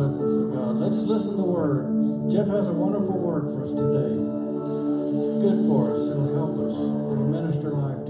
presence of God. Let's listen to the word. Jeff has a wonderful word for us today. It's good for us. It'll help us. It'll minister life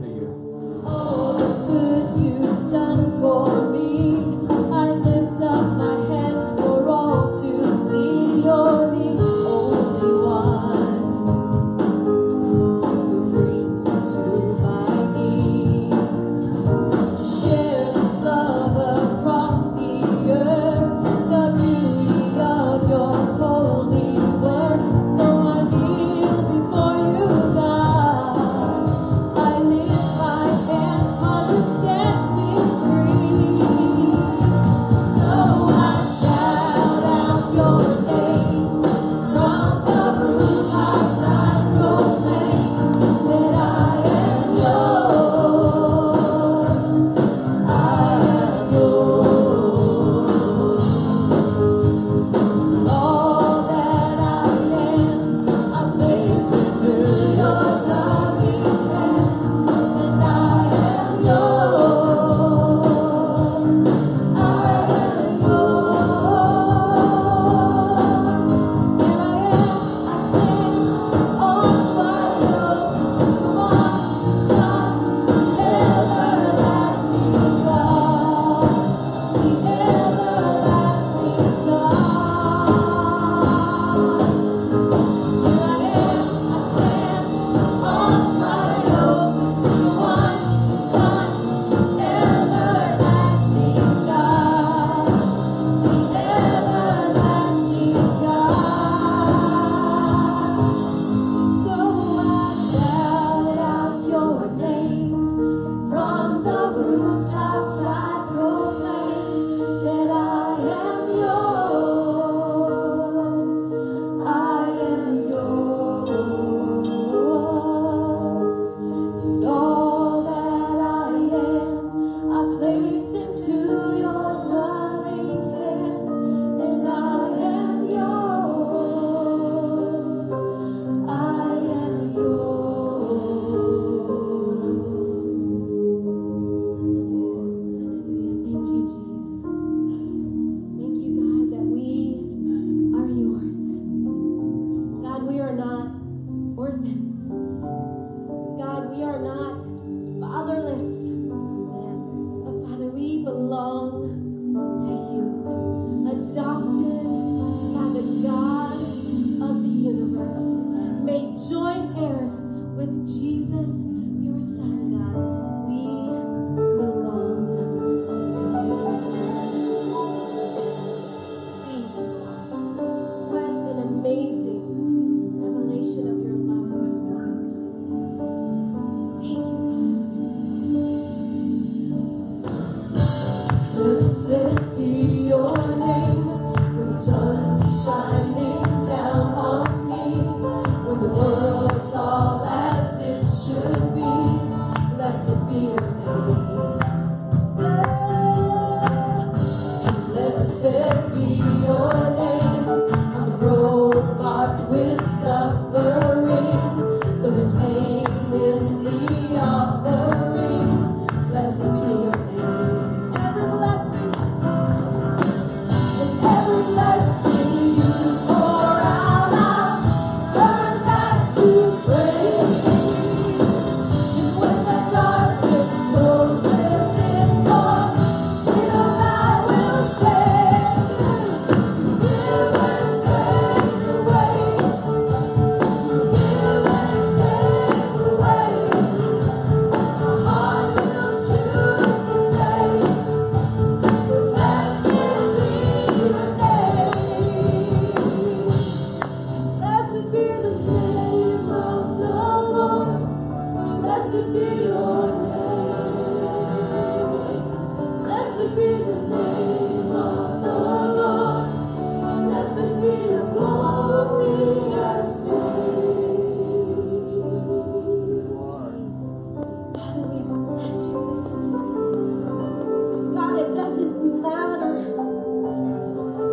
God, it doesn't matter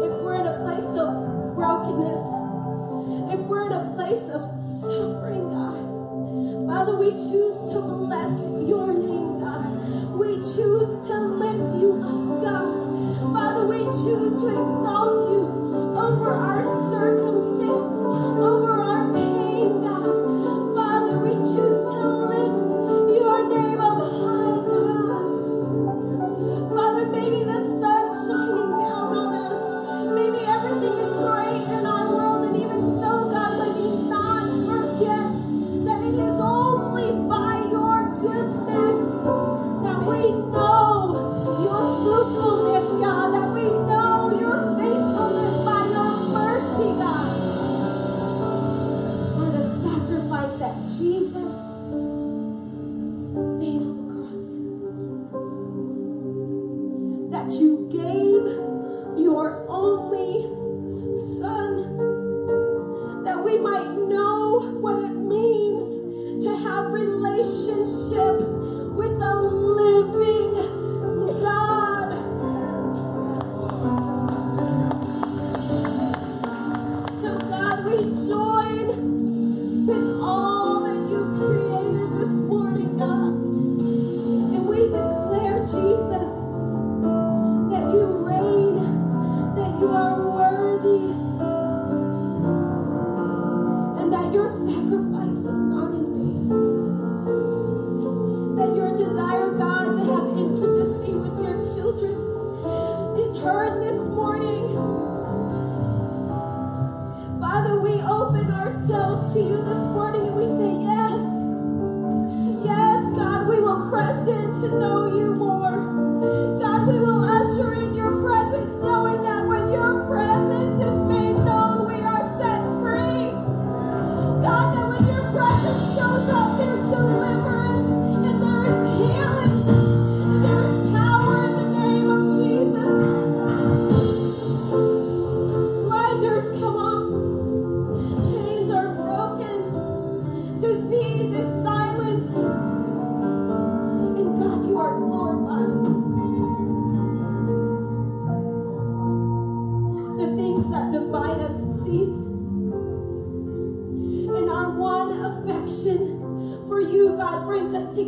if we're in a place of brokenness, if we're in a place of suffering, God. Father, we choose to bless your name. open ourselves to you this morning and we say, Yes, yes, God, we will press in to know you more. God, we will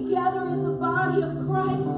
together as the body of Christ.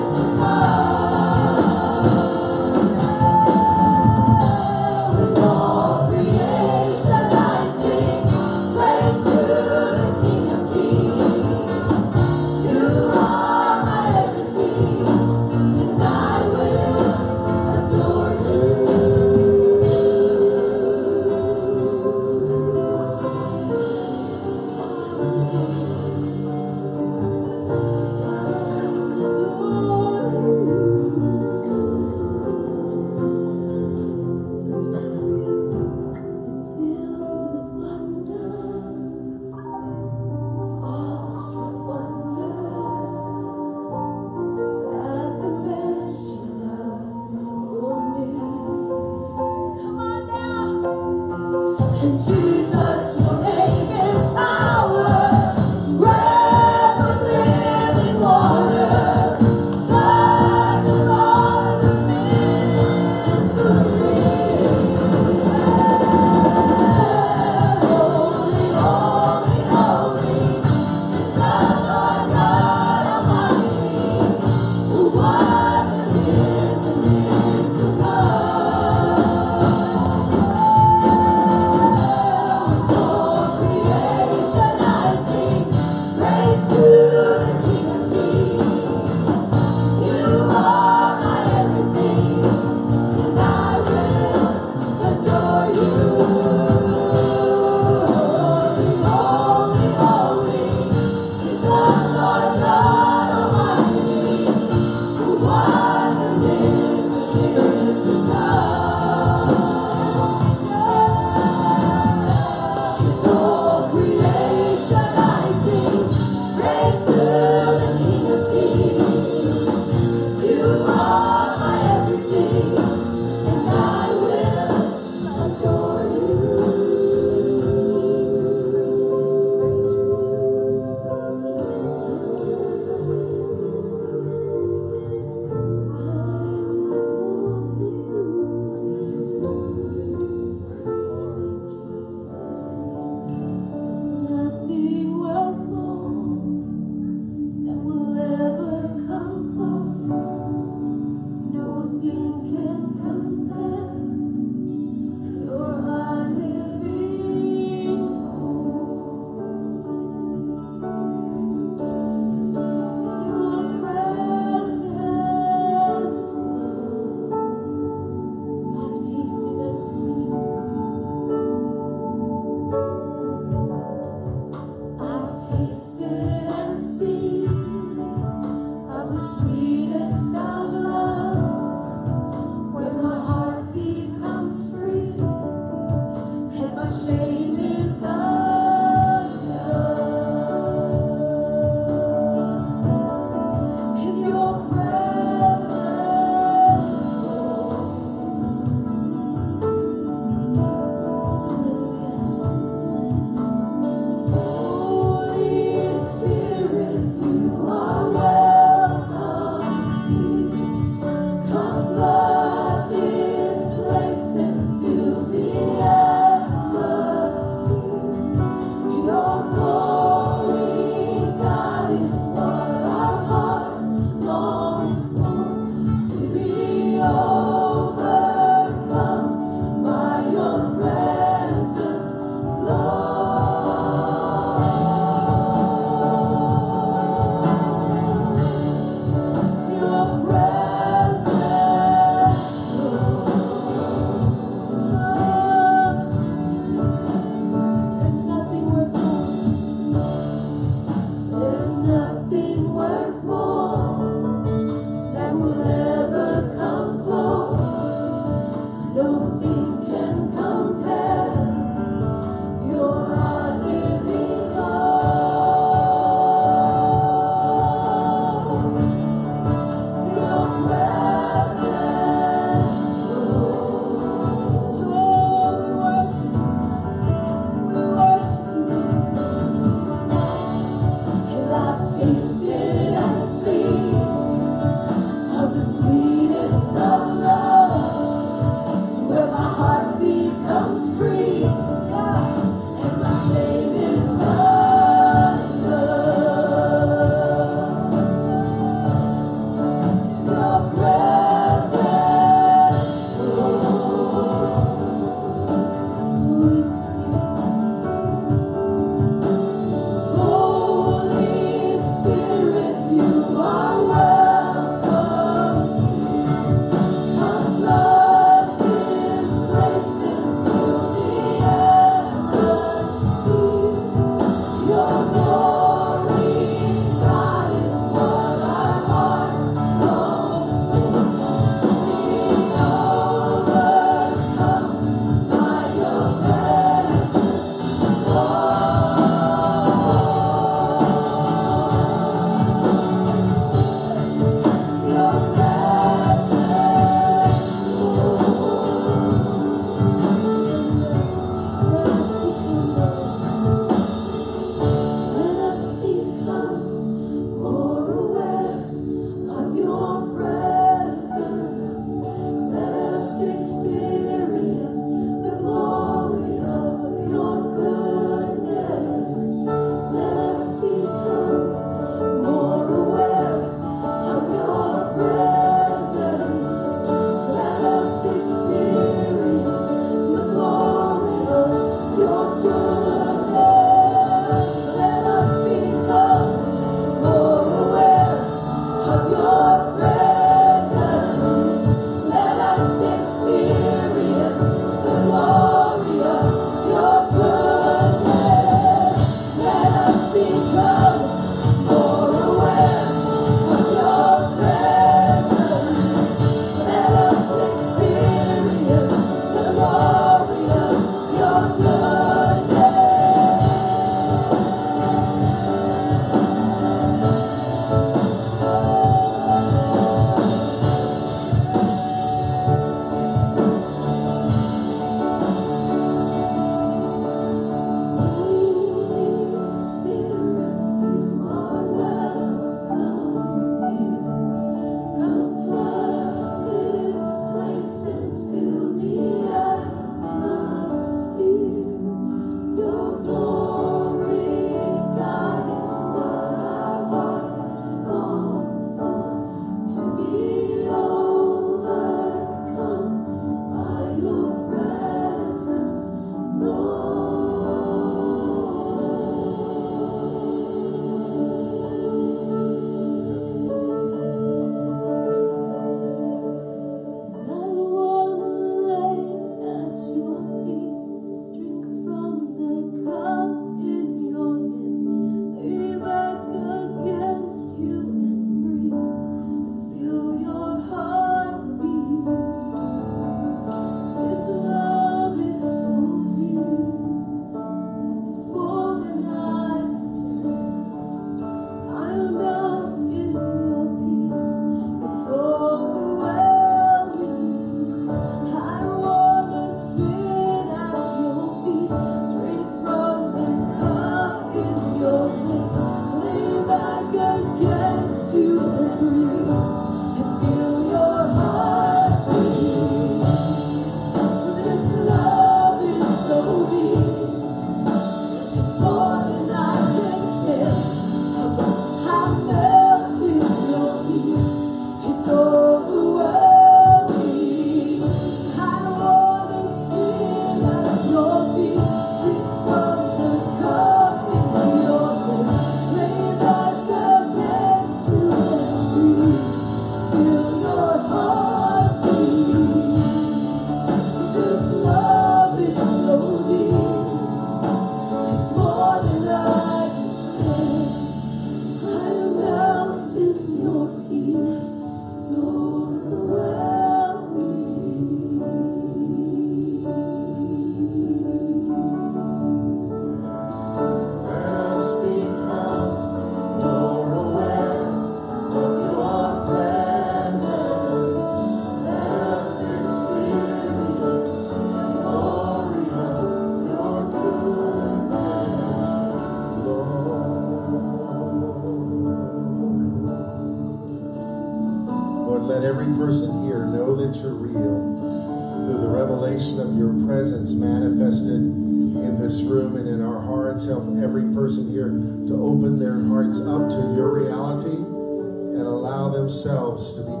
Themselves to be